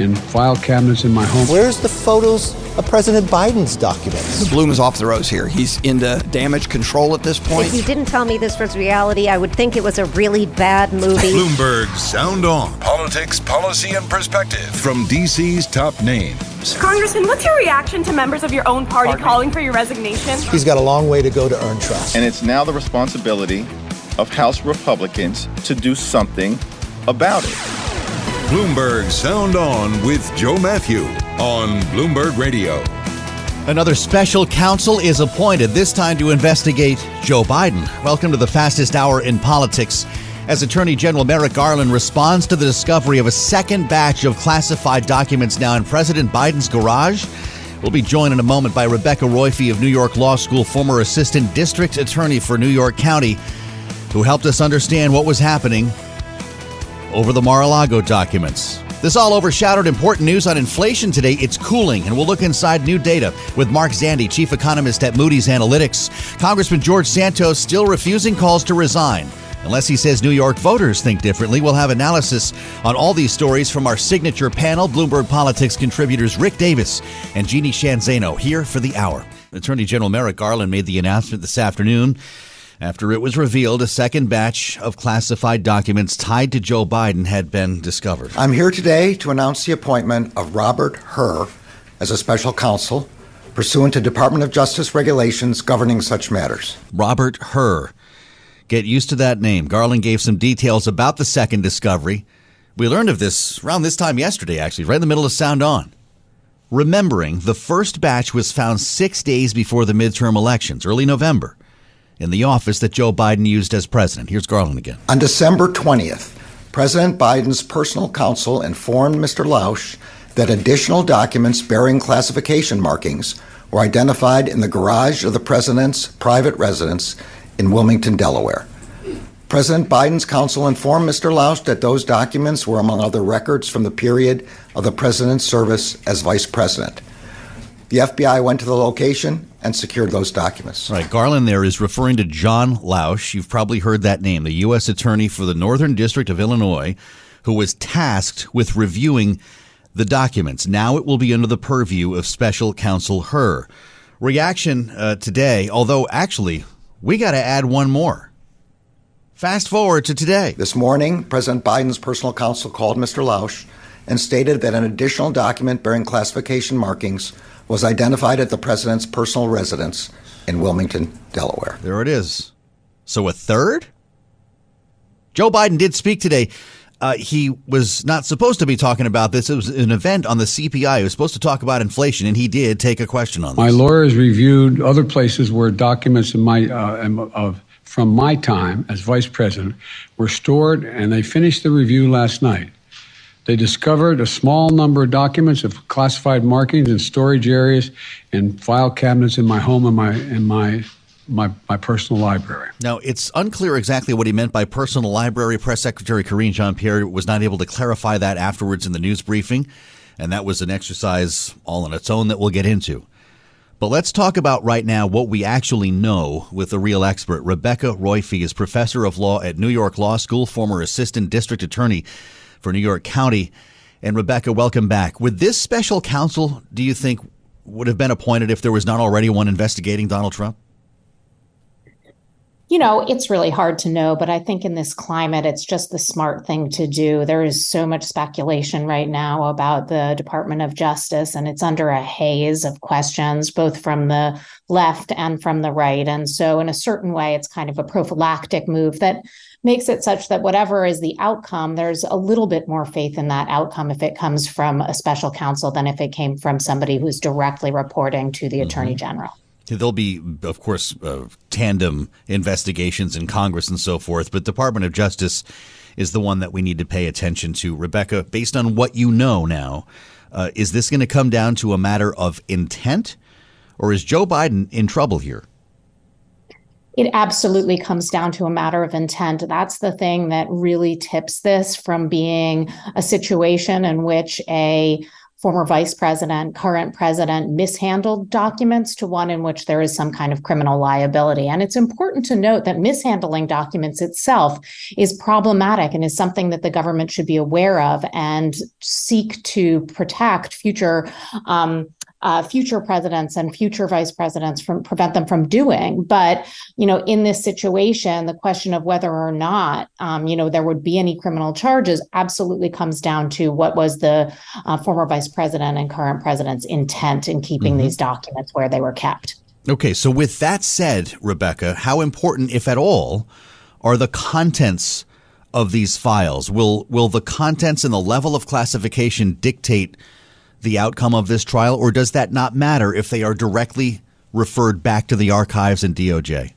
and file cabinets in my home. Where's the photos of President Biden's documents? The bloom is off the rose here. He's into damage control at this point. If you didn't tell me this was reality, I would think it was a really bad movie. Bloomberg Sound On. Politics, policy, and perspective from DC's top names. Congressman, what's your reaction to members of your own party calling for your resignation? He's got a long way to go to earn trust. And it's now the responsibility of House Republicans to do something about it. Bloomberg Sound On with Joe Matthew on Bloomberg Radio. Another special counsel is appointed, this time to investigate Joe Biden. Welcome to the fastest hour in politics. As Attorney General Merrick Garland responds to the discovery of a second batch of classified documents now in President Biden's garage, we'll be joined in a moment by Rebecca Roiphe of New York Law School, former assistant district attorney for New York County, who helped us understand what was happening over the Mar a Lago documents. This all overshadowed important news on inflation today. It's cooling, and we'll look inside new data with Mark Zandi, chief economist at Moody's Analytics. Congressman George Santos still refusing calls to resign. Unless he says New York voters think differently, we'll have analysis on all these stories from our signature panel, Bloomberg Politics contributors Rick Davis and Jeannie Sheehan Zaino, here for the hour. Attorney General Merrick Garland made the announcement this afternoon after it was revealed a second batch of classified documents tied to Joe Biden had been discovered. I'm here today to announce the appointment of Robert Hur as a special counsel pursuant to Department of Justice regulations governing such matters. Robert Hur. Get used to that name. Garland gave some details about the second discovery. We learned of this around this time yesterday, actually, right in the middle of Sound On. Remembering the first batch was found six days before the midterm elections, early November in the office that Joe Biden used as president. Here's Garland again. On December 20th, President Biden's personal counsel informed Mr. Lausch that additional documents bearing classification markings were identified in the garage of the president's private residence in Wilmington, Delaware. President Biden's counsel informed Mr. Lausch that those documents were among other records from the period of the president's service as vice president. The FBI went to the location and secured those documents. Right. Garland there is referring to John Lausch. You've probably heard that name, the U.S. Attorney for the Northern District of Illinois, who was tasked with reviewing the documents. Now it will be under the purview of Special Counsel Hur. Reaction uh, today, although actually, we got to add one more. Fast forward to today. This morning, President Biden's personal counsel called Mr. Lausch and stated that an additional document bearing classification markings was identified at the president's personal residence in Wilmington, Delaware. There it is. So a third? Joe Biden did speak today. Uh, he was not supposed to be talking about this. It was an event on the CPI. He was supposed to talk about inflation, and he did take a question on this. My lawyers reviewed other places where documents in my uh, of from my time as vice president were stored, and they finished the review last night. They discovered a small number of documents of classified markings in storage areas and file cabinets in my home and my in my my, my personal library. Now, it's unclear exactly what he meant by personal library. Press Secretary Karine Jean Pierre was not able to clarify that afterwards in the news briefing, and that was an exercise all on its own that we'll get into. But let's talk about right now what we actually know with a real expert. Rebecca Roiphe is professor of law at New York Law School, former assistant district attorney for New York County. And Rebecca, welcome back. Would this special counsel, do you think, would have been appointed if there was not already one investigating Donald Trump? You know, it's really hard to know, but I think in this climate, it's just the smart thing to do. There is so much speculation right now about the Department of Justice, and it's under a haze of questions, both from the left and from the right. And so, in a certain way, it's kind of a prophylactic move that makes it such that whatever is the outcome, there's a little bit more faith in that outcome if it comes from a special counsel than if it came from somebody who's directly reporting to the mm-hmm. attorney general. There'll be, of course, uh, tandem investigations in Congress and so forth, but Department of Justice is the one that we need to pay attention to. Rebecca, based on what you know now, uh, is this going to come down to a matter of intent, or is Joe Biden in trouble here? It absolutely comes down to a matter of intent. That's the thing that really tips this from being a situation in which a former vice president, current president mishandled documents to one in which there is some kind of criminal liability. And it's important to note that mishandling documents itself is problematic and is something that the government should be aware of and seek to protect future um, uh, future presidents and future vice presidents from prevent them from doing. But you know, in this situation, the question of whether or not um, you know there would be any criminal charges absolutely comes down to what was the uh, former vice president and current president's intent in keeping mm-hmm. these documents where they were kept. Okay, so with that said, Rebecca, how important, if at all, are the contents of these files? Will will the contents and the level of classification dictate? The outcome of this trial, or does that not matter if they are directly referred back to the archives and DOJ?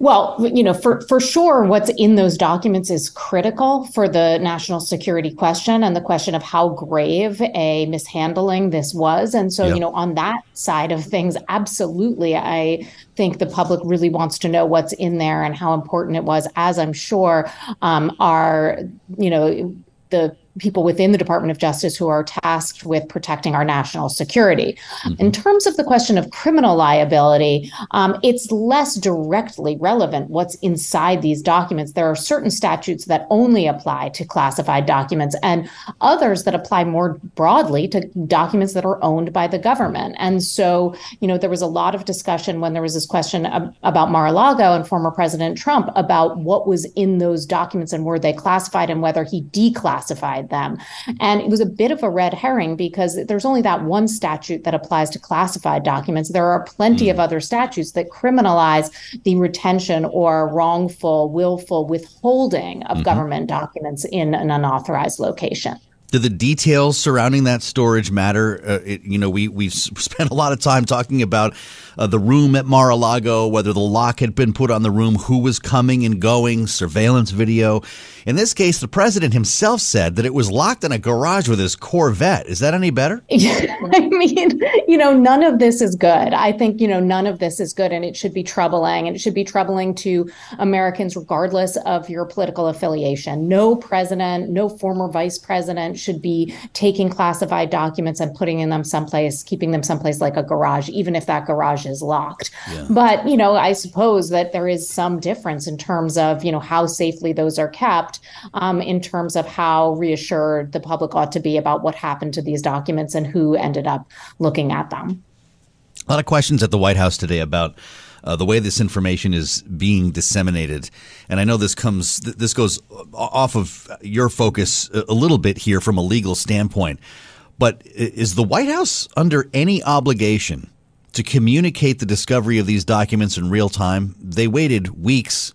Well, you know, for, for sure, what's in those documents is critical for the national security question and the question of how grave a mishandling this was. And so, you know, on that side of things, absolutely, I think the public really wants to know what's in there and how important it was, as I'm sure um, are, you know, the people within the Department of Justice who are tasked with protecting our national security. Mm-hmm. In terms of the question of criminal liability, um, it's less directly relevant what's inside these documents. There are certain statutes that only apply to classified documents and others that apply more broadly to documents that are owned by the government. And so, you know, there was a lot of discussion when there was this question ab- about Mar-a-Lago and former President Trump about what was in those documents and were they classified and whether he declassified them. And it was a bit of a red herring because there's only that one statute that applies to classified documents. There are plenty mm. of other statutes that criminalize the retention or wrongful, willful withholding of mm-hmm. government documents in an unauthorized location. Do the details surrounding that storage matter? Uh, it, you know, we we've spent a lot of time talking about uh, the room at Mar-a-Lago, whether the lock had been put on the room, who was coming and going, surveillance video. In this case, the president himself said that it was locked in a garage with his Corvette. Is that any better? I mean, you know, none of this is good. I think, you know, none of this is good and it should be troubling. And it should be troubling to Americans, regardless of your political affiliation. No president, no former vice president should be taking classified documents and putting in them someplace, keeping them someplace like a garage, even if that garage is locked. Yeah. But, you know, I suppose that there is some difference in terms of, you know, how safely those are kept um, in terms of how reassured the public ought to be about what happened to these documents and who ended up looking at them. A lot of questions at the White House today about uh, the way this information is being disseminated. And I know this comes, this goes off of your focus a little bit here from a legal standpoint. But is the White House under any obligation to communicate the discovery of these documents in real time? They waited weeks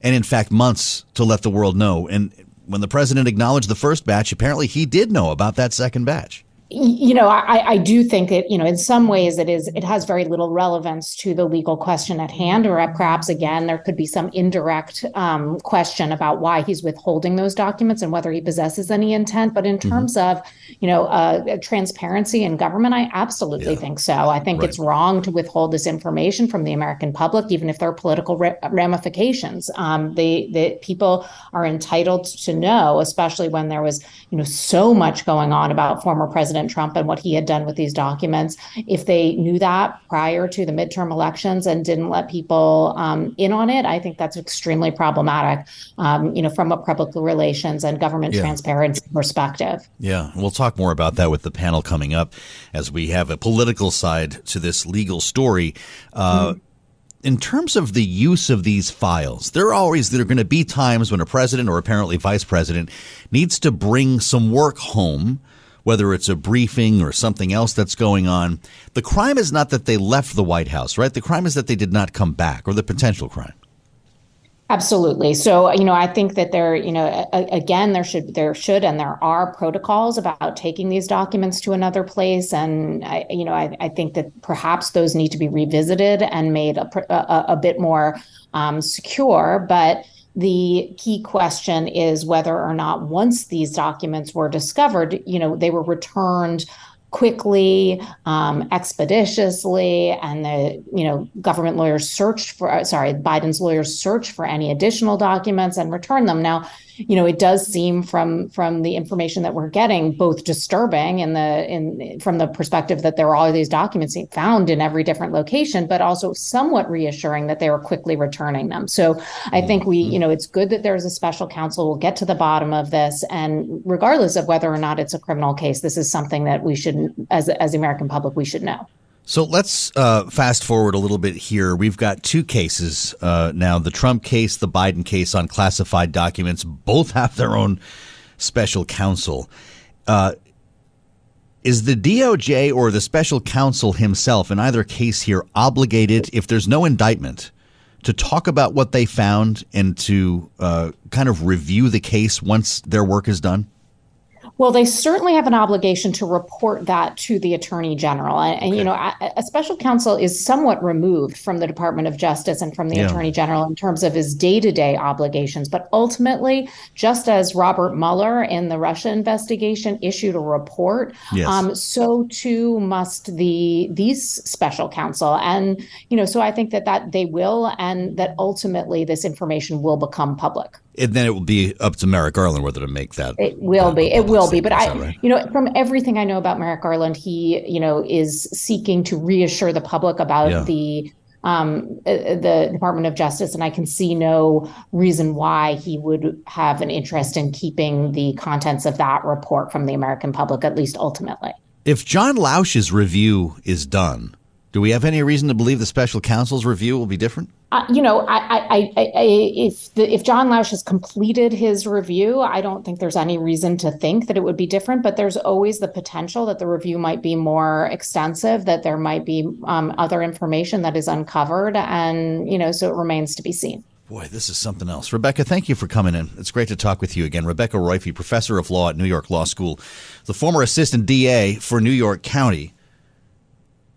and in fact months to let the world know. And when the president acknowledged the first batch, apparently he did know about that second batch you know, I, I do think that, you know, in some ways it is, it has very little relevance to the legal question at hand, or perhaps again, there could be some indirect um, question about why he's withholding those documents and whether he possesses any intent. But in mm-hmm. terms mm-hmm. of, you know, uh, transparency in government, I absolutely yeah. think so. I think right. it's wrong to withhold this information from the American public, even if there are political ra- ramifications. Um, the, the people are entitled to know, especially when there was, you know, so much going on about former President President Trump and what he had done with these documents. If they knew that prior to the midterm elections and didn't let people um, in on it, I think that's extremely problematic, um, you know, from a public relations and government yeah. transparency perspective. Yeah, we'll talk more about that with the panel coming up as we have a political side to this legal story. Uh, mm-hmm in terms of the use of these files, there are always there are going to be times when a president or apparently vice president needs to bring some work home, whether it's a briefing or something else that's going on. The crime is not that they left the White House, right? The crime is that they did not come back, or the potential crime. Absolutely. So, you know, I think that there, you know, again, there should, there should, and there are protocols about taking these documents to another place. And I, you know, I, I think that perhaps those need to be revisited and made a, a, a bit more um, secure. But the key question is whether or not once these documents were discovered, you know, they were returned quickly, um, expeditiously, and the you know government lawyers searched for uh, sorry Biden's lawyers searched for any additional documents and returned them. Now you know, it does seem from from the information that we're getting both disturbing in the in from the perspective that there are all these documents found in every different location, but also somewhat reassuring that they were quickly returning them. So I think we, mm-hmm. you know, it's good that there's a special counsel. We'll get to the bottom of this, and regardless of whether or not it's a criminal case, this is something that we should, as as the American public, we should know. So let's uh, fast forward a little bit here. We've got two cases uh, now the Trump case, the Biden case on classified documents. Both have their own special counsel. Uh, is the DOJ or the special counsel himself, in either case here, obligated, if there's no indictment, to talk about what they found and to uh, kind of review the case once their work is done? Well, they certainly have an obligation to report that to the attorney general. And, okay. and you know, a, a, special counsel is somewhat removed from the Department of Justice and from the yeah. attorney general in terms of his day to day obligations. But ultimately, just as Robert Mueller in the Russia investigation issued a report, yes. um, so too must the these special counsel. And, you know, so I think that, that they will and that ultimately this information will become public and then it will be up to Merrick Garland whether to make that. It will be. It will be. But I, right? you know, from everything I know about Merrick Garland, he, you know, is seeking to reassure the public about yeah. the um, uh, the Department of Justice, and I can see no reason why he would have an interest in keeping the contents of that report from the American public, at least ultimately. If John Lausch's review is done, do we have any reason to believe the special counsel's review will be different? Uh, you know, I, I, I, I, if the, if John Lausch has completed his review, I don't think there's any reason to think that it would be different. But there's always the potential that the review might be more extensive, that there might be um, other information that is uncovered, and you know, so it remains to be seen. Boy, this is something else. Rebecca, thank you for coming in. It's great to talk with you again. Rebecca Roiphe, professor of law at New York Law School, the former assistant DA for New York County.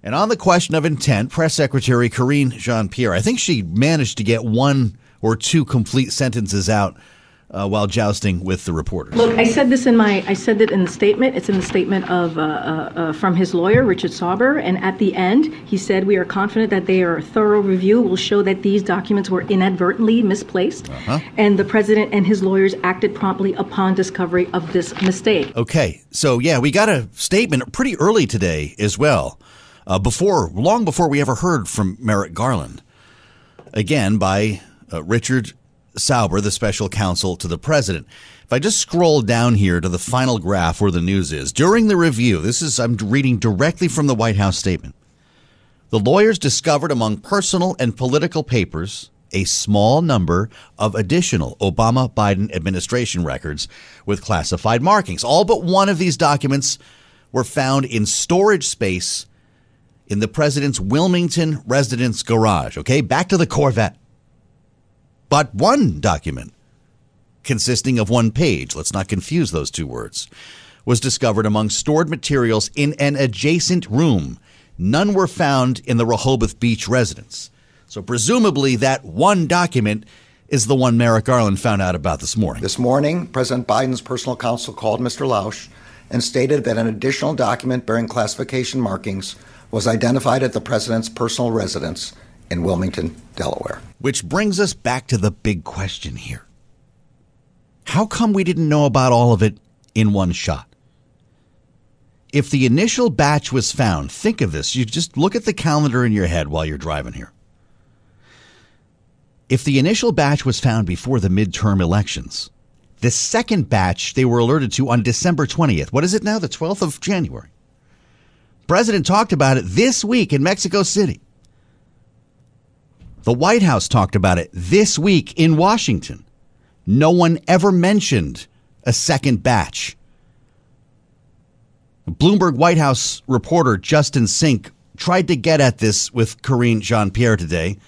And on the question of intent, Press Secretary Karine Jean Pierre, I think she managed to get one or two complete sentences out uh, while jousting with the reporters. Look, I said this in my, I said it in the statement. It's in the statement of uh, uh, uh, from his lawyer, Richard Sauber, and at the end, he said, "We are confident that a thorough review will show that these documents were inadvertently misplaced, uh-huh. and the president and his lawyers acted promptly upon discovery of this mistake." Okay, so yeah, we got a statement pretty early today as well uh, before, long before we ever heard from Merrick Garland. Again, by uh, Richard Sauber, the special counsel to the president. If I just scroll down here to the final graph where the news is, during the review, this is, I'm reading directly from the White House statement. The lawyers discovered among personal and political papers a small number of additional Obama Biden administration records with classified markings. All but one of these documents were found in storage space in the president's Wilmington residence garage. Okay, back to the Corvette. But one document, consisting of one page, let's not confuse those two words, was discovered among stored materials in an adjacent room. None were found in the Rehoboth Beach residence. So presumably that one document is the one Merrick Garland found out about this morning. This morning, President Biden's personal counsel called Mr. Lausch and stated that an additional document bearing classification markings was identified at the president's personal residence in Wilmington, Delaware. Which brings us back to the big question here. How come we didn't know about all of it in one shot? If the initial batch was found, think of this. You just look at the calendar in your head while you're driving here. If the initial batch was found before the midterm elections, the second batch they were alerted to on December 20th. What is it now? The 12th of January. President talked about it this week in Mexico City. The White House talked about it this week in Washington. No one ever mentioned a second batch. Bloomberg White House reporter Justin Sink tried to get at this with Karine Jean Pierre today.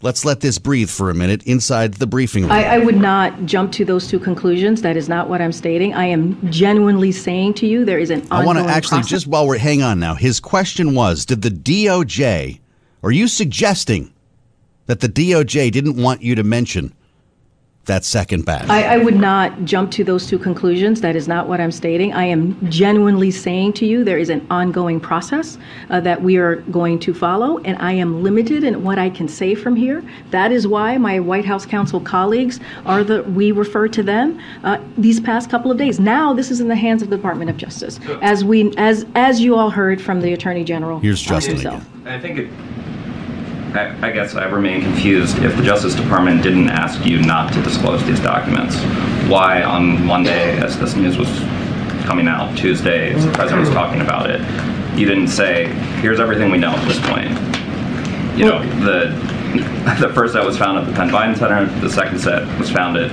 Let's let this breathe for a minute inside the briefing room. I, I, would not jump to those two conclusions. That is not what I'm stating. I am genuinely saying to you there is an I want to actually, process. just while we're, hang on now. His question was Did the DOJ, are you suggesting that the DOJ didn't want you to mention that second batch? I, I, would not jump to those two conclusions. That is not what I'm stating. I am genuinely saying to you there is an ongoing process uh, that we are going to follow, and I am limited in what I can say from here. That is why my White House counsel colleagues are the we refer to them uh, these past couple of days. Now this is in the hands of the Department of Justice, as we as as you all heard from the Attorney General Here's Justin himself. I think it I, I, guess I remain confused. If the Justice Department didn't ask you not to disclose these documents, why on Monday, as this news was coming out, Tuesday, as the president was talking about it, you didn't say, "Here's everything we know at this point." You know, the the first set was found at the Penn Biden Center. The second set was found at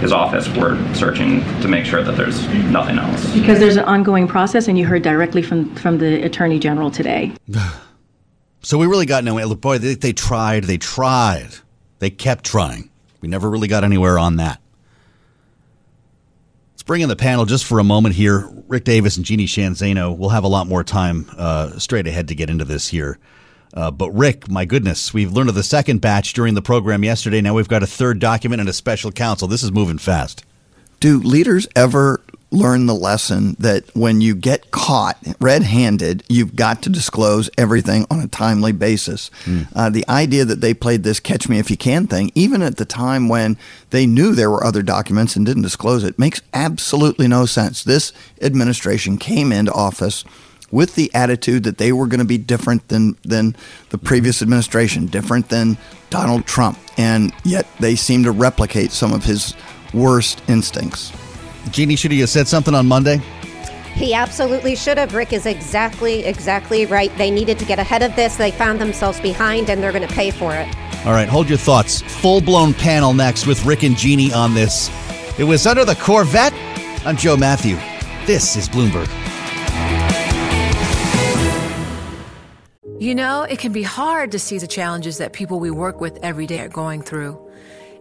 his office. We're searching to make sure that there's nothing else. Because there's an ongoing process, and you heard directly from from the Attorney General today. So we really got nowhere. Boy, they, they tried. They tried. They kept trying. We never really got anywhere on that. Let's bring in the panel just for a moment here. Rick Davis and Jeannie Sheehan Zaino. We'll have a lot more time uh, straight ahead to get into this here. Uh, but Rick, my goodness, we've learned of the second batch during the program yesterday. Now we've got a third document and a special counsel. This is moving fast. Do leaders ever learn the lesson that when you get caught red handed, you've got to disclose everything on a timely basis. Mm. Uh, the idea that they played this catch me if you can thing, even at the time when they knew there were other documents and didn't disclose it, makes absolutely no sense. This administration came into office with the attitude that they were going to be different than, than the previous administration, different than Donald Trump, and yet they seem to replicate some of his worst instincts. Jeannie, should he have said something on Monday? He absolutely should have. Rick is exactly, exactly right. They needed to get ahead of this. They found themselves behind, and they're going to pay for it. All right, hold your thoughts. Full blown panel next with Rick and Jeannie on this. It was under the Corvette. I'm Joe Matthew. This is Bloomberg. You know, it can be hard to see the challenges that people we work with every day are going through.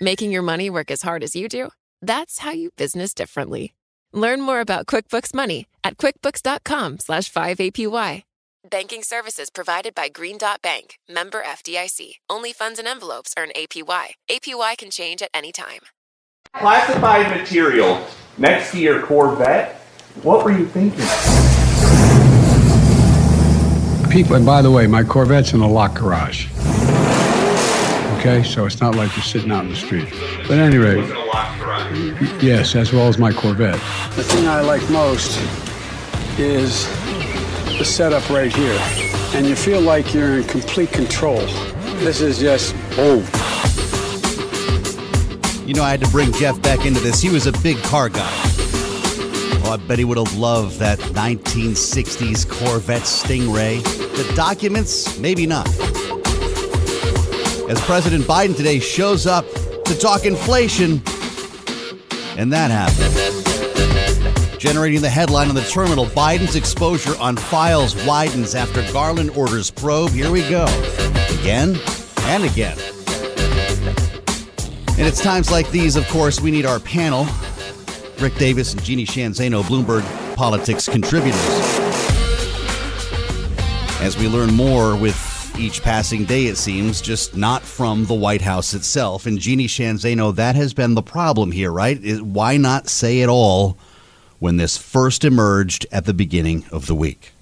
Making your money work as hard as you do? That's how you business differently. Learn more about QuickBooks Money at quickbooks.com slash 5APY. Banking services provided by Green Dot Bank, member FDIC. Only funds and envelopes earn APY. APY can change at any time. Classified material next to your Corvette? What were you thinking? People, and by the way, my Corvette's in a locked garage okay? So it's not like you're sitting out in the street. But at any rate, yes, as well as my Corvette. The thing I like most is the setup right here. And you feel like you're in complete control. This is just, oh. You know, I had to bring Jeff back into this. He was a big car guy. Oh, I bet he would have loved that 1960s Corvette Stingray. The documents, maybe not as President Biden today shows up to talk inflation. And that happened. Generating the headline on the terminal Biden's exposure on files widens after Garland orders probe. Here we go. Again and again. And it's times like these, of course, we need our panel Rick Davis and Jeannie Sheehan Zaino, Bloomberg Politics contributors. As we learn more with each passing day, it seems, just not from the White House itself. And Jeannie Sheehan Zaino, that has been the problem here, right? Why not say it all when this first emerged at the beginning of the week?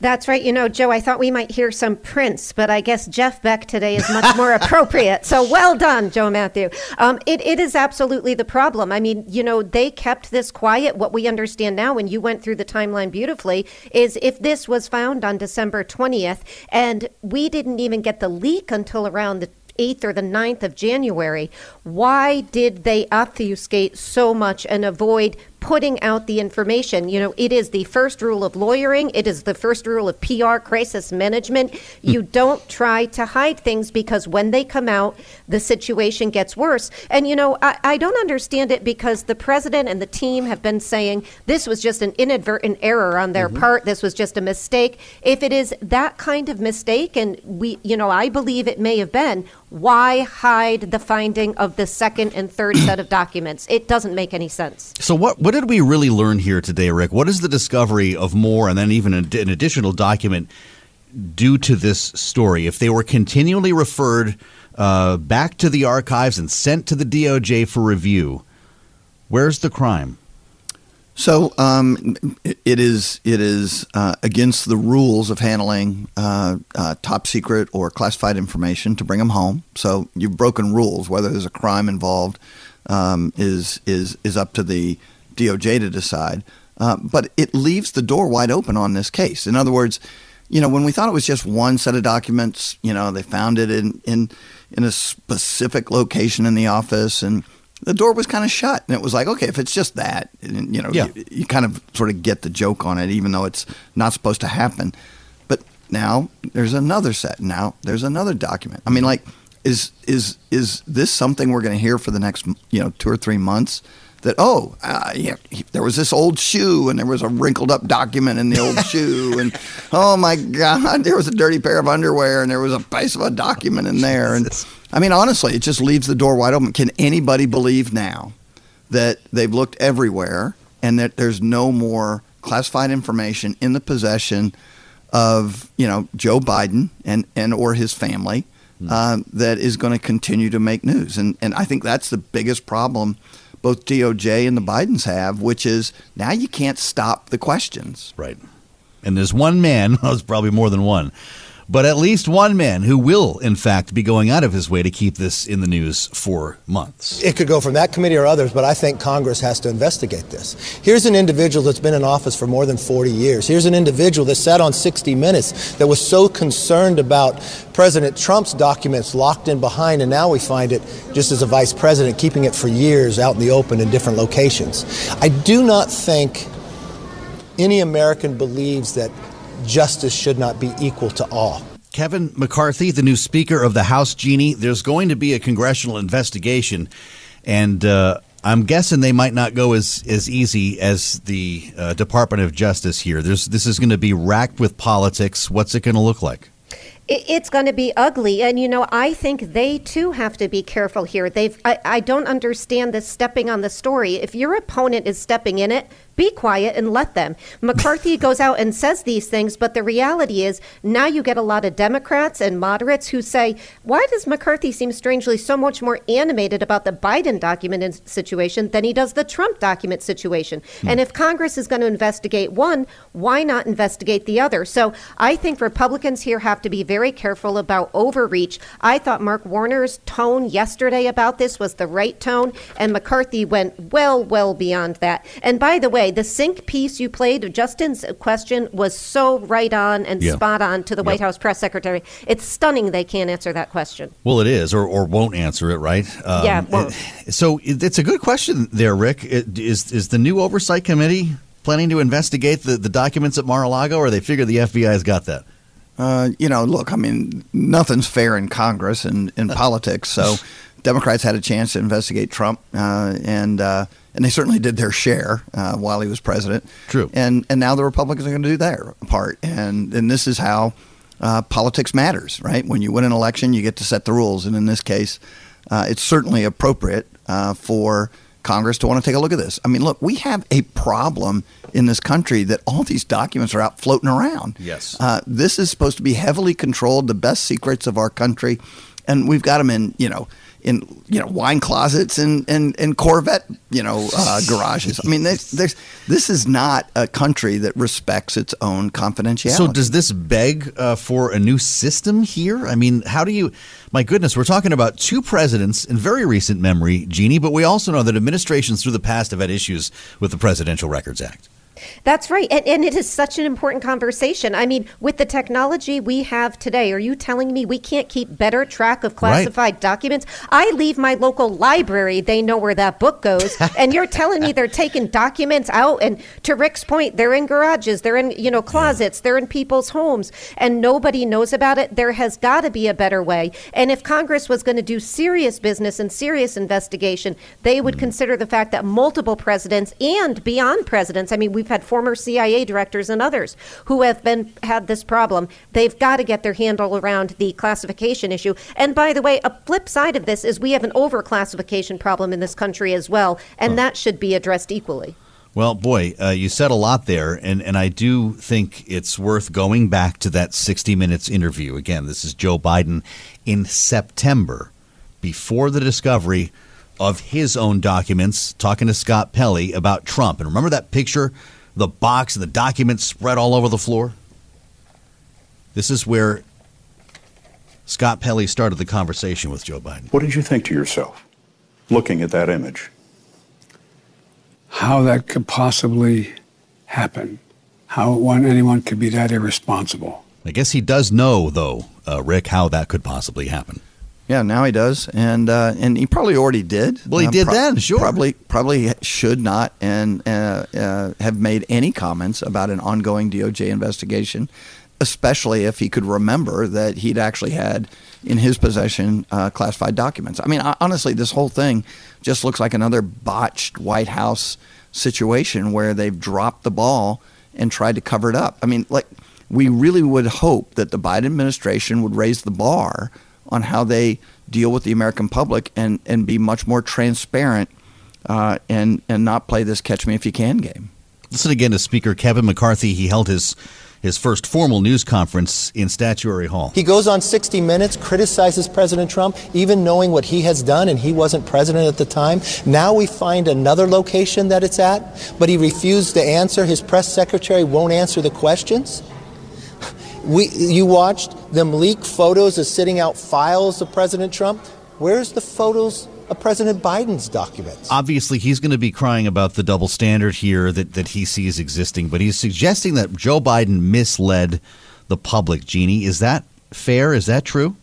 That's right. You know, Joe, I thought we might hear some Prince, but I guess Jeff Beck today is much more appropriate. So well done, Joe Matthew. Um, it, it is absolutely the problem. I mean, you know, they kept this quiet. What we understand now, and you went through the timeline beautifully, is if this was found on December 20th and we didn't even get the leak until around the 8th or the 9th of January, why did they obfuscate so much and avoid putting out the information. You know, it is the first rule of lawyering, it is the first rule of PR crisis management. You don't try to hide things because when they come out, the situation gets worse. And, you know, I, I don't understand it because the president and the team have been saying this was just an inadvertent error on their mm-hmm. part, this was just a mistake. If it is that kind of mistake, and we, you know, I believe it may have been, why hide the finding of the second and third set of documents? It doesn't make any sense. So, what, what did we really learn here today, Rick? What is the discovery of more and then even an additional document due to this story? If they were continually referred uh, back to the archives and sent to the DOJ for review, where's the crime? So um, it is it is uh, against the rules of handling uh, uh, top secret or classified information to bring them home. So you've broken rules. Whether there's a crime involved um, is is is up to the DOJ to decide. Uh, but it leaves the door wide open on this case. In other words, you know, when we thought it was just one set of documents, you know, they found it in in in a specific location in the office, and the door was kind of shut. And it was like, okay, if it's just that, and, you know, yeah. you, you kind of sort of get the joke on it, even though it's not supposed to happen. But now there's another set. Now there's another document. I mean, like, is is is this something we're going to hear for the next, you know, two or three months? That oh uh, yeah, there was this old shoe and there was a wrinkled up document in the old shoe and oh my god there was a dirty pair of underwear and there was a piece of a document in there and I mean honestly it just leaves the door wide open. Can anybody believe now that they've looked everywhere and that there's no more classified information in the possession of you know Joe Biden and and or his family? Hmm. Uh, that is going to continue to make news, and and I think that's the biggest problem both DOJ and the Bidens have, which is now you can't stop the questions. Right. And there's one man, well, there's probably more than one, but at least one man who will, in fact, be going out of his way to keep this in the news for months. It could go from that committee or others, but I think Congress has to investigate this. Here's an individual that's been in office for more than 40 years. Here's an individual that sat on 60 Minutes that was so concerned about President Trump's documents locked in behind, and now we find it just as a vice president, keeping it for years out in the open in different locations. I do not think any American believes that justice should not be equal to all. Kevin McCarthy, the new Speaker of the House, Jeannie, there's going to be a congressional investigation, and uh, I'm guessing they might not go as, as easy as the uh, Department of Justice here. There's, this is going to be racked with politics. What's it going to look like? it's going to be ugly and you know i think they too have to be careful here they've I, I don't understand this stepping on the story if your opponent is stepping in it be quiet and let them. McCarthy goes out and says these things, but the reality is now you get a lot of Democrats and moderates who say, why does McCarthy seem strangely so much more animated about the Biden document situation than he does the Trump document situation? Hmm. And if Congress is going to investigate one, why not investigate the other? So I think Republicans here have to be very careful about overreach. I thought Mark Warner's tone yesterday about this was the right tone, and McCarthy went well, well beyond that. And by the way, the Sink piece you played, of Justin's question was so right on and yeah. spot on to the White House press secretary. It's stunning they can't answer that question. Well, it is, or, or won't answer it, right? Um, yeah. Well, it, so it's a good question there, Rick. It, is is the new oversight committee planning to investigate the, the documents at Mar-a-Lago, or they figure the FBI's got that? Uh, you know, look, I mean, nothing's fair in Congress and in politics. So Democrats had a chance to investigate Trump, uh, and uh, and they certainly did their share uh, while he was president. True. And and now the Republicans are going to do their part, and and this is how uh, politics matters, right? When you win an election, you get to set the rules, and in this case. uh, it's certainly appropriate uh, for Congress to want to take a look at this. I mean, look, we have a problem in this country that all these documents are out floating around. Yes. Uh, this is supposed to be heavily controlled, the best secrets of our country, and we've got them in, you know, in you know wine closets and and, and Corvette you know uh, garages. I mean, there's, there's, this is not a country that respects its own confidentiality. So does this beg uh, for a new system here? I mean, how do you? My goodness, we're talking about two presidents in very recent memory, Jeannie, but we also know that administrations through the past have had issues with the Presidential Records Act. That's right. And, and, it is such an important conversation. I mean, with the technology we have today, are you telling me we can't keep better track of classified right. documents? I leave my local library, they know where that book goes. and you're telling me they're taking documents out and to Rick's point, they're in garages, they're in, you know, closets, they're in people's homes and nobody knows about it. There has got to be a better way. And if Congress was going to do serious business and serious investigation, they would mm. consider the fact that multiple presidents and beyond presidents, I mean, we've had former CIA directors and others who have been had this problem. They've got to get their handle around the classification issue. And by the way, a flip side of this is we have an overclassification problem in this country as well, and huh. that should be addressed equally. Well, boy, uh, you said a lot there, and, and I do think it's worth going back to that 60 Minutes interview. Again, this is Joe Biden in September, before the discovery of his own documents, talking to Scott Pelley about Trump. And remember that picture the box and the documents spread all over the floor? This is where Scott Pelley started the conversation with Joe Biden. What did you think to yourself looking at that image? How that could possibly happen. How one, anyone could be that irresponsible. I guess he does know, though, uh, Rick, how that could possibly happen. Yeah, now he does, and uh, and he probably already did. Well, he uh, did pro- then, sure. Probably probably should not and uh, uh, have made any comments about an ongoing DOJ investigation, especially if he could remember that he'd actually had in his possession uh, classified documents. I mean, honestly, this whole thing just looks like another botched White House situation where they've dropped the ball and tried to cover it up. I mean, like we really would hope that the Biden administration would raise the bar on how they deal with the American public and, and be much more transparent uh, and, and not play this catch me if you can game. Listen again to Speaker Kevin McCarthy. He held his his first formal news conference in Statuary Hall. He goes on 60 Minutes, criticizes President Trump, even knowing what he has done, and he wasn't president at the time. Now we find another location that it's at, but he refused to answer. His press secretary won't answer the questions. We, you watched them leak photos of sitting out files of President Trump. Where's the photos of President Biden's documents? Obviously, he's going to be crying about the double standard here that, that he sees existing, but he's suggesting that Joe Biden misled the public. Jeannie, is that fair? Is that true?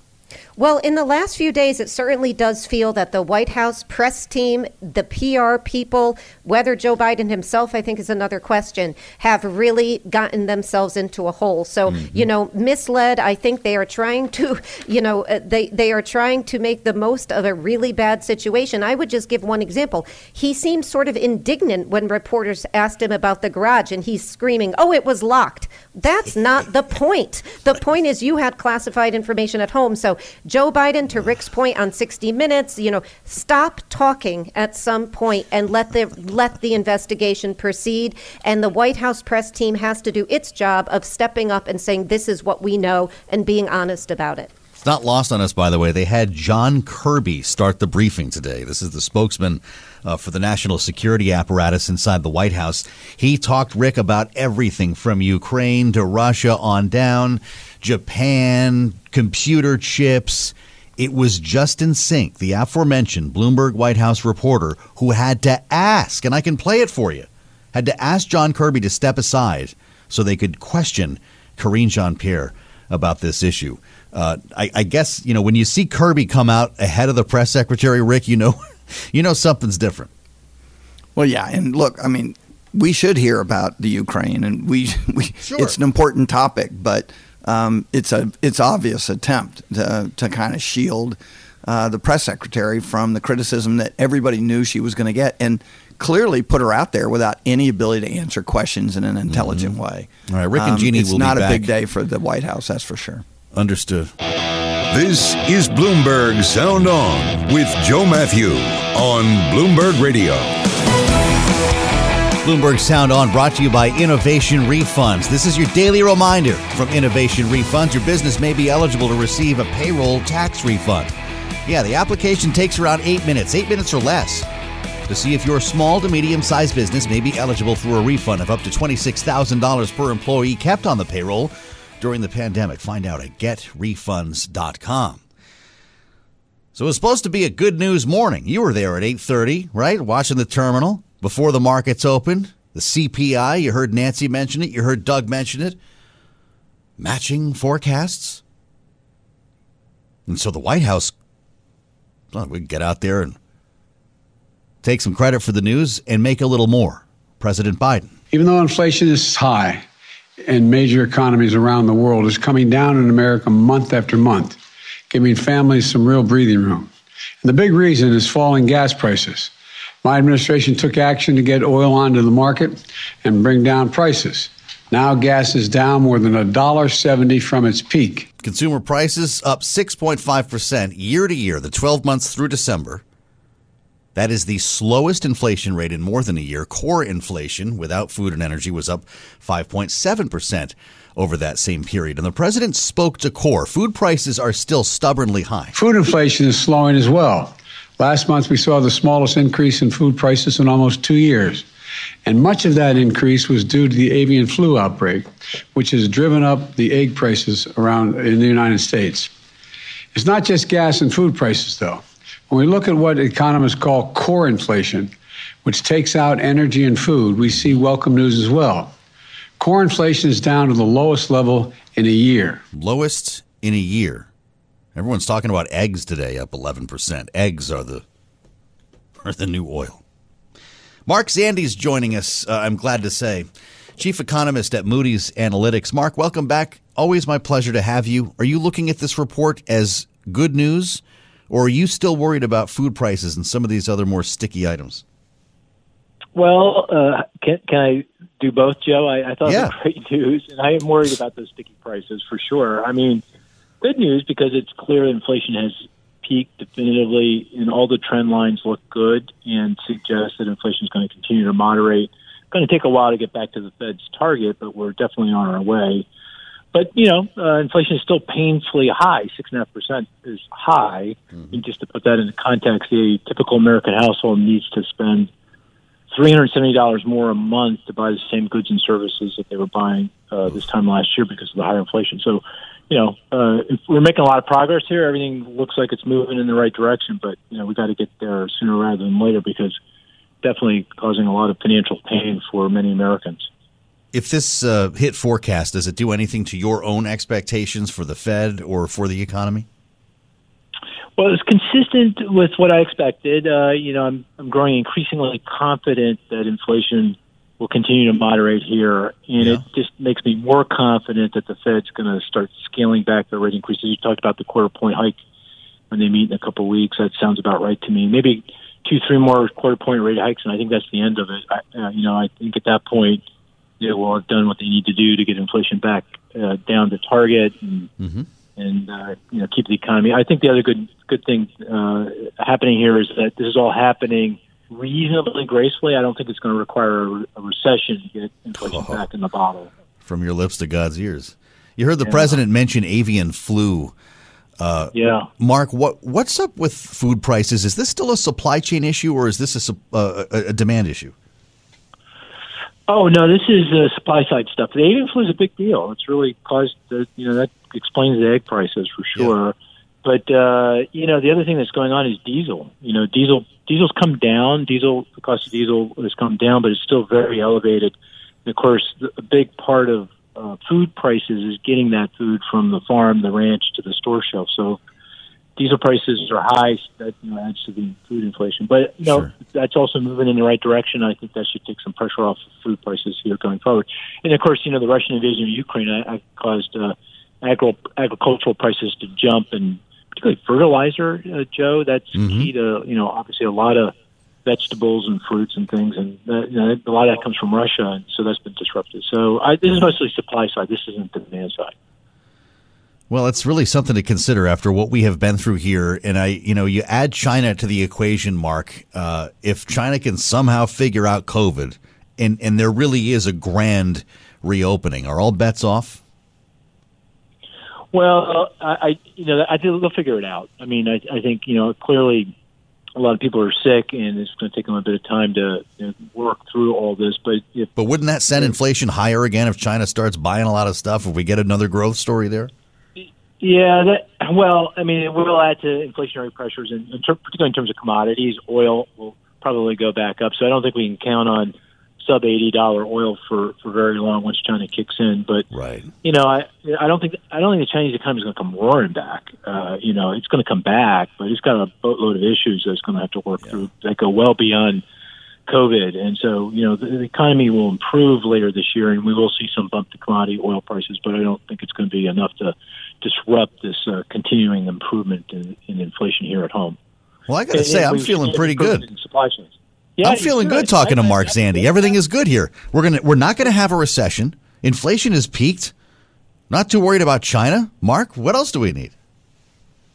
Well, in the last few days, it certainly does feel that the White House press team, the PR people, whether Joe Biden himself, I think, is another question, have really gotten themselves into a hole. So, mm-hmm. you know, misled, I think they are trying to, you know, uh, they, they are trying to make the most of a really bad situation. I would just give one example. He seemed sort of indignant when reporters asked him about the garage and he's screaming, oh, it was locked. That's not the point. The point is you had classified information at home. So, Joe Biden, to Rick's point on 60 Minutes, you know, stop talking at some point and let the let the investigation proceed. And the White House press team has to do its job of stepping up and saying this is what we know and being honest about it. It's not lost on us, by the way. They had John Kirby start the briefing today. This is the spokesman uh, for the national security apparatus inside the White House. He talked, Rick, about everything from Ukraine to Russia on down, Japan, computer chips. It was Justin Sink, the aforementioned Bloomberg White House reporter, who had to ask, and I can play it for you, had to ask John Kirby to step aside so they could question Karine Jean Pierre about this issue. Uh, I, I, guess you know when you see Kirby come out ahead of the press secretary, Rick, you know, you know something's different. Well, yeah, and look, I mean, we should hear about the Ukraine, and we, we sure. it's an important topic, but um, it's a it's obvious attempt to to kind of shield uh, the press secretary from the criticism that everybody knew she was going to get, and clearly put her out there without any ability to answer questions in an intelligent mm-hmm. way. All right, Rick and um, Jeannie um, it's will not a big day for the White House, that's for sure. Understood. This is Bloomberg Sound On with Joe Matthew on Bloomberg Radio. Bloomberg Sound On brought to you by Innovation Refunds. This is your daily reminder from Innovation Refunds. Your business may be eligible to receive a payroll tax refund. Yeah, the application takes around eight minutes, eight minutes or less, to see if your small to medium sized business may be eligible for a refund of up to $26,000 per employee kept on the payroll during the pandemic. Find out at getrefunds.com. So it was supposed to be a good news morning. You were there at 8:30, right? Watching the terminal before the markets opened. The CPI, you heard Nancy mention it, you heard Doug mention it. Matching forecasts. And so the White House well, we get out there and take some credit for the news and make a little more. President Biden. Even though inflation is high, in major economies around the world is coming down in America month after month, giving families some real breathing room. And the big reason is falling gas prices. My administration took action to get oil onto the market and bring down prices. Now gas is down more than $1.70 from its peak. Consumer prices up 6.5% year to year, the 12 months through December. That is the slowest inflation rate in more than a year. Core inflation without food and energy was up 5.7% over that same period. And the president spoke to core. Food prices are still stubbornly high. Food inflation is slowing as well. Last month, we saw the smallest increase in food prices in almost two years. And much of that increase was due to the avian flu outbreak, which has driven up the egg prices around in the United States. It's not just gas and food prices, though. When we look at what economists call core inflation, which takes out energy and food, we see welcome news as well. Core inflation is down to the lowest level in a year. Lowest in a year. Everyone's talking about eggs today, up 11%. Eggs are the are the new oil. Mark Zandi's joining us, uh, I'm glad to say. Chief economist at Moody's Analytics. Mark, welcome back. Always my pleasure to have you. Are you looking at this report as good news or are you still worried about food prices and some of these other more sticky items? Well, uh, can, can I do both, Joe? I, I thought yeah. it was great news, and I am worried about those sticky prices for sure. I mean, good news because it's clear inflation has peaked definitively, and all the trend lines look good and suggest that inflation is going to continue to moderate. It's going to take a while to get back to the Fed's target, but we're definitely on our way. But you know, uh, inflation is still painfully high. Six and a half percent is high. Mm-hmm. And just to put that into context, a typical American household needs to spend three hundred seventy dollars more a month to buy the same goods and services that they were buying uh, this time last year because of the higher inflation. So, you know, uh, we're making a lot of progress here. Everything looks like it's moving in the right direction, but you know, we got to get there sooner rather than later because definitely causing a lot of financial pain for many Americans if this uh, hit forecast, does it do anything to your own expectations for the Fed or for the economy? Well, it's consistent with what I expected. Uh, you know, I'm, I'm growing increasingly confident that inflation will continue to moderate here, and yeah. it just makes me more confident that the Fed's going to start scaling back their rate increases. You talked about the quarter point hike when they meet in a couple of weeks. That sounds about right to me. Maybe two, three more quarter point rate hikes, and I think that's the end of it. I, uh, you know, I think at that point they will have done what they need to do to get inflation back uh, down to target and, mm-hmm. and uh, you know keep the economy. I think the other good good thing uh, happening here is that this is all happening reasonably gracefully. I don't think it's going to require a, a recession to get inflation oh. back in the bottle. From your lips to God's ears. You heard the yeah. president mention avian flu. Uh, yeah, Mark, what what's up with food prices? Is this still a supply chain issue, or is this a, uh, a, a demand issue? Oh no, this is uh, supply side stuff. The avian flu is a big deal. It's really caused the, you know that explains the egg prices for sure. Yeah. But uh, you know the other thing that's going on is diesel. You know diesel diesel's come down. Diesel the cost of diesel has come down, but it's still very elevated. And of course, a big part of uh, food prices is getting that food from the farm, the ranch to the store shelf. So diesel prices are high. So That you know, adds to the food inflation. But you know, sure. that's also moving in the right direction. I think that should take some pressure off of food prices here going forward. And of course, you know, the Russian invasion of Ukraine I, I caused uh, agri- agricultural prices to jump, and particularly fertilizer, uh, Joe. That's mm-hmm. key to you know, obviously a lot of vegetables and fruits and things, and uh, you know, a lot of that comes from Russia, and so that's been disrupted. So I, this is mostly supply side. This isn't the demand side. Well, it's really something to consider after what we have been through here. And I, you know, you add China to the equation, Mark. Uh, if China can somehow figure out COVID, and and there really is a grand reopening, are all bets off? Well, I, I you know, I think they'll figure it out. I mean, I, I think you know, clearly, a lot of people are sick, and it's going to take them a bit of time to you know, work through all this. But if, But wouldn't that send inflation higher again if China starts buying a lot of stuff? If we get another growth story there? Yeah, that, well, I mean, it will add to inflationary pressures, and in ter- particularly in terms of commodities. Oil will probably go back up, so I don't think we can count on sub eighty dollar oil for for very long once China kicks in. But right, you know, I I don't think I don't think the Chinese economy is going to come roaring back. Uh, you know, it's going to come back, but it's got a boatload of issues that it's going to have to work yeah. through that go well beyond COVID. And so, you know, the, the, economy will improve later this year, and we will see some bump to commodity oil prices. But I don't think it's going to be enough to disrupt this uh, continuing improvement in, in, inflation here at home. Well, I got to say, I'm feeling pretty good. supply chains. Yeah, I'm feeling good talking to Mark Zandi. Everything is good here. We're gonna we're not going to have a recession. Inflation has peaked. Not too worried about China. Mark, what else do we need?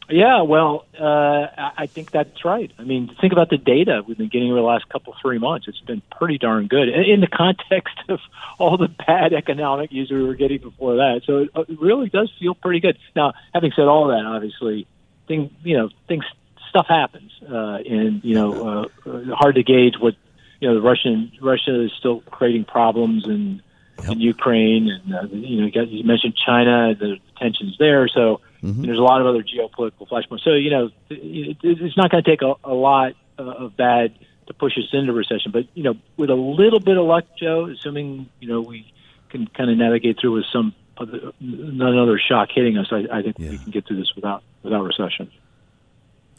Yeah, well, uh, I think that's right. I mean, think about the data we've been getting over the last couple, three months. It's been pretty darn good in the context of all the bad economic news we were getting before that. So it really does feel pretty good. Now, having said all that, obviously, thing you know, things stuff happens, uh, and you know, uh, hard to gauge what you know. The Russian Russia is still creating problems in yep. in Ukraine, and uh, you know, you, got, you mentioned China, the tensions there. So mm-hmm. there's a lot of other geopolitical flashpoints. So you know, it, it's not going to take a, a lot of bad to push us into recession. But you know, with a little bit of luck, Joe, assuming you know we can kind of navigate through with some other, another shock hitting us, I, I think yeah. we can get through this without without recession.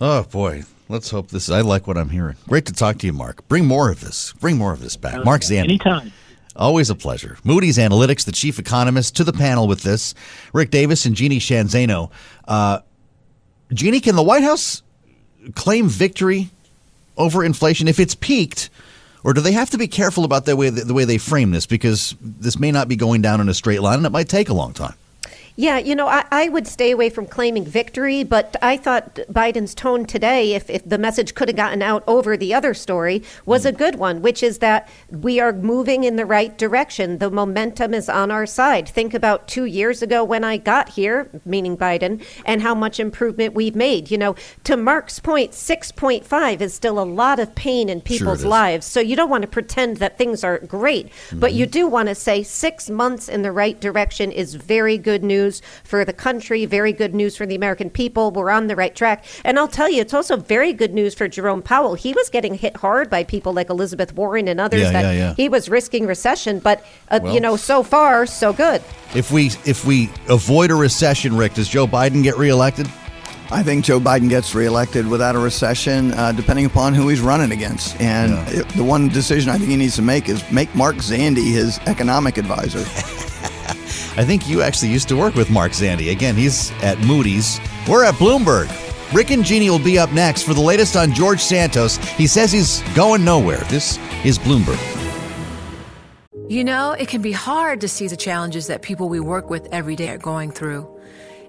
Oh boy, let's hope this. I like what I'm hearing. Great to talk to you, Mark. Bring more of this. Bring more of this back, uh, Mark Zandi. Anytime. Always a pleasure. Moody's Analytics, the chief economist, to the panel with this. Rick Davis and Jeannie Sheehan Zaino. Uh, Jeannie, can the White House claim victory over inflation if it's peaked? Or do they have to be careful about the way the way they frame this because this may not be going down in a straight line and it might take a long time? Yeah, you know, I, I, would stay away from claiming victory, but I thought Biden's tone today, if, if the message could have gotten out over the other story, was a good one, which is that we are moving in the right direction. The momentum is on our side. Think about two years ago when I got here, meaning Biden, and how much improvement we've made. You know, to Mark's point, 6.5 is still a lot of pain in people's sure lives. So you don't want to pretend that things are great, mm-hmm. but you do want to say six months in the right direction is very good news news for the country, very good news for the American people. We're on the right track. And I'll tell you, it's also very good news for Jerome Powell. He was getting hit hard by people like Elizabeth Warren and others yeah, that yeah, yeah. he was risking recession. But, uh, well, you know, so far, so good. If we if we avoid a recession, Rick, does Joe Biden get reelected? I think Joe Biden gets reelected without a recession, uh, depending upon who he's running against. And yeah. it, the one decision I think he needs to make is make Mark Zandi his economic advisor. I think you actually used to work with Mark Zandi. Again, he's at Moody's. We're at Bloomberg. Rick and Jeannie will be up next for the latest on George Santos. He says he's going nowhere. This is Bloomberg. You know, it can be hard to see the challenges that people we work with every day are going through.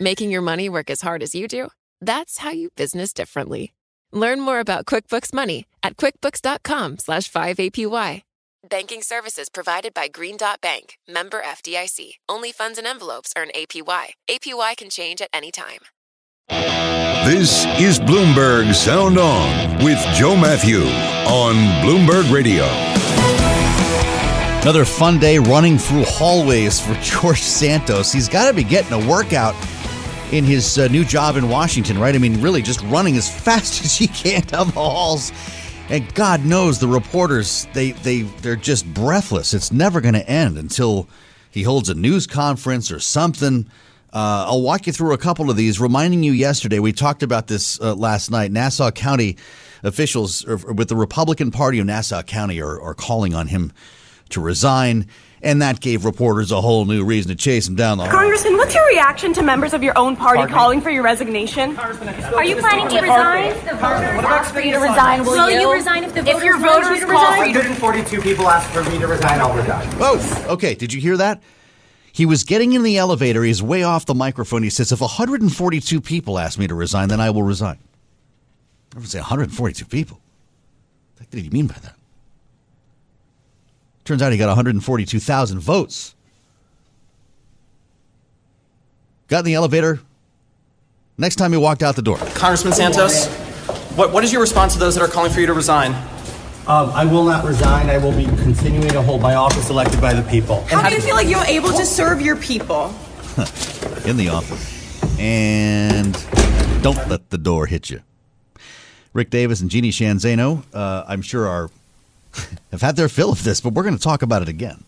Making your money work as hard as you do? That's how you business differently. Learn more about QuickBooks Money at quickbooks.com slash 5APY. Banking services provided by Green Dot Bank, member FDIC. Only funds and envelopes earn APY. APY can change at any time. This is Bloomberg Sound On with Joe Matthew on Bloomberg Radio. Another fun day running through hallways for George Santos. He's got to be getting a workout in his uh, new job in Washington, right? I mean, really just running as fast as he can down the halls. And God knows the reporters, they, they, they're just breathless. It's never going to end until he holds a news conference or something. Uh, I'll walk you through a couple of these, reminding you yesterday, we talked about this uh, last night. Nassau County officials with the Republican Party of Nassau County are, are calling on him to resign. And that gave reporters a whole new reason to chase him down the hall. Congressman, what's your reaction to members of your own party Pardon calling for your resignation? Are you planning to resign? If the voters ask for you to resign, will, will you? you resign if the voters if your want voters you to call resign? for you to 142 people asked for me to resign, I'll resign. Oh, okay. Did you hear that? He was getting in the elevator. He's way off the microphone. He says, If 142 people ask me to resign, then I will resign. I would say 142 people. What did he mean by that? Turns out he got 142,000 votes. Got in the elevator. Next time he walked out the door. Congressman Santos, what, what is your response to those that are calling for you to resign? Um, I will not resign. I will be continuing to hold my office elected by the people. How do you feel like you're able to serve your people? in the office. And don't let the door hit you. Rick Davis and Jeannie Sheehan Zaino, uh, I'm sure, are have had their fill of this, but we're going to talk about it again.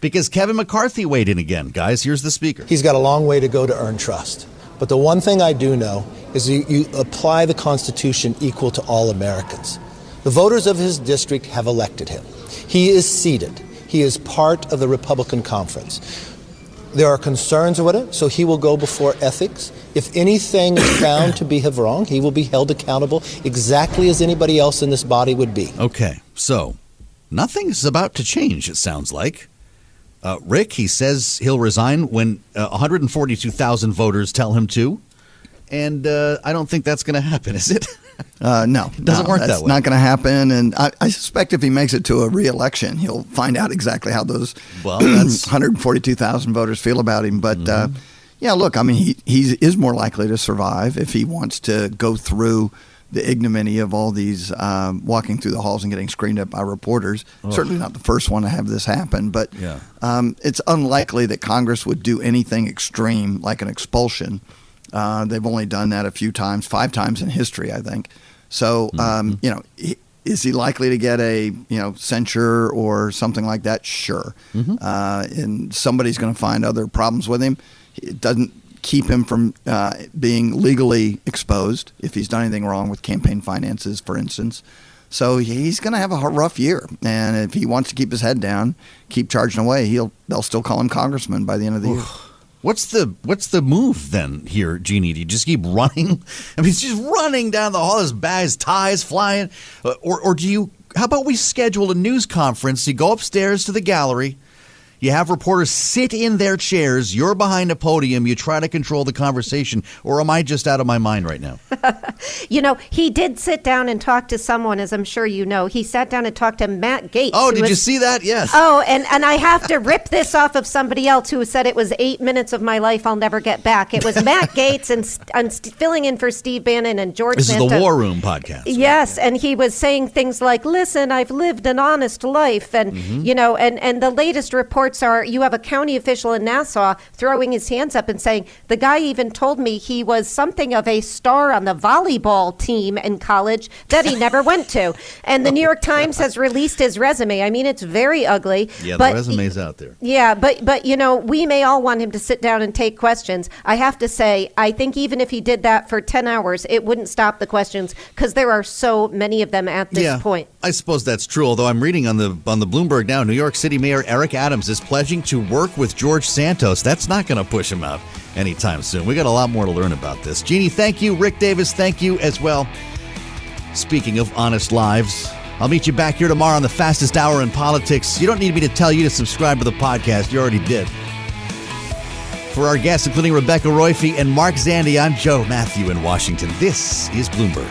Because Kevin McCarthy weighed in again, guys. Here's the speaker. He's got a long way to go to earn trust. But the one thing I do know is you, you apply the Constitution equal to all Americans. The voters of his district have elected him. He is seated. He is part of the Republican conference. There are concerns with it, so he will go before ethics. If anything is found to be wrong, he will be held accountable exactly as anybody else in this body would be. Okay, so nothing's about to change, it sounds like. Uh, Rick, he says he'll resign when uh, 142,000 voters tell him to. And uh, I don't think that's going to happen, is it? Uh, no, it doesn't no, work that's that way. not going to happen. And I, I, suspect if he makes it to a re-election, he'll find out exactly how those well, 142,000 voters feel about him. But uh, mm-hmm. yeah, look, I mean, he he is more likely to survive if he wants to go through the ignominy of all these um, walking through the halls and getting screened up by reporters. Ugh. Certainly not the first one to have this happen, but yeah. um, it's unlikely that Congress would do anything extreme like an expulsion. Uh, they've only done that a few times, five times in history, I think. So, um, you know, is he likely to get a you know censure or something like that? Sure. Mm-hmm. Uh, and somebody's going to find other problems with him. It doesn't keep him from uh, being legally exposed if he's done anything wrong with campaign finances, for instance. So he's going to have a rough year, and if he wants to keep his head down, keep charging away, he'll they'll still call him congressman by the end of the year. What's the what's the move then here, Jeannie? Do you just keep running? I mean, she's just running down the hall, his bags, ties flying, uh, or or do you? How about we schedule a news conference? You go upstairs to the gallery. You have reporters sit in their chairs. You're behind a podium. You try to control the conversation. Or am I just out of my mind right now? you know, he did sit down and talk to someone, as I'm sure you know. He sat down and talked to Matt Gaetz. Oh, did was, you see that? Yes. Oh, and, and I have to rip this off of somebody else who said it was eight minutes of my life I'll never get back. It was Matt Gaetz, and, and filling in for Steve Bannon and George This is the War Room podcast. Yes, and he was saying things like, "Listen, I've lived an honest life," and Mm-hmm. you know, and and the latest reports are you have a county official in Nassau throwing his hands up and saying the guy even told me he was something of a star on the volleyball team in college that he never went to, and the New York oh, Times has released his resume. I mean, it's very ugly. Yeah, but the resume's out there. yeah, but but you know, we may all want him to sit down and take questions. I have to say, I think even if he did that for 10 hours, it wouldn't stop the questions because there are so many of them at this yeah, point. I suppose that's true. Although I'm reading on the on the Bloomberg now, New York City Mayor Eric Adams is pledging to work with George Santos. That's not going to push him out anytime soon. We got a lot more to learn about this. Jeannie, thank you. Rick Davis, thank you as well. Speaking of honest lives, I'll meet you back here tomorrow on the fastest hour in politics. You don't need me to tell you to subscribe to the podcast. You already did. For our guests, including Rebecca Roife and Mark Zandi, I'm Joe Matthew in Washington. This is Bloomberg.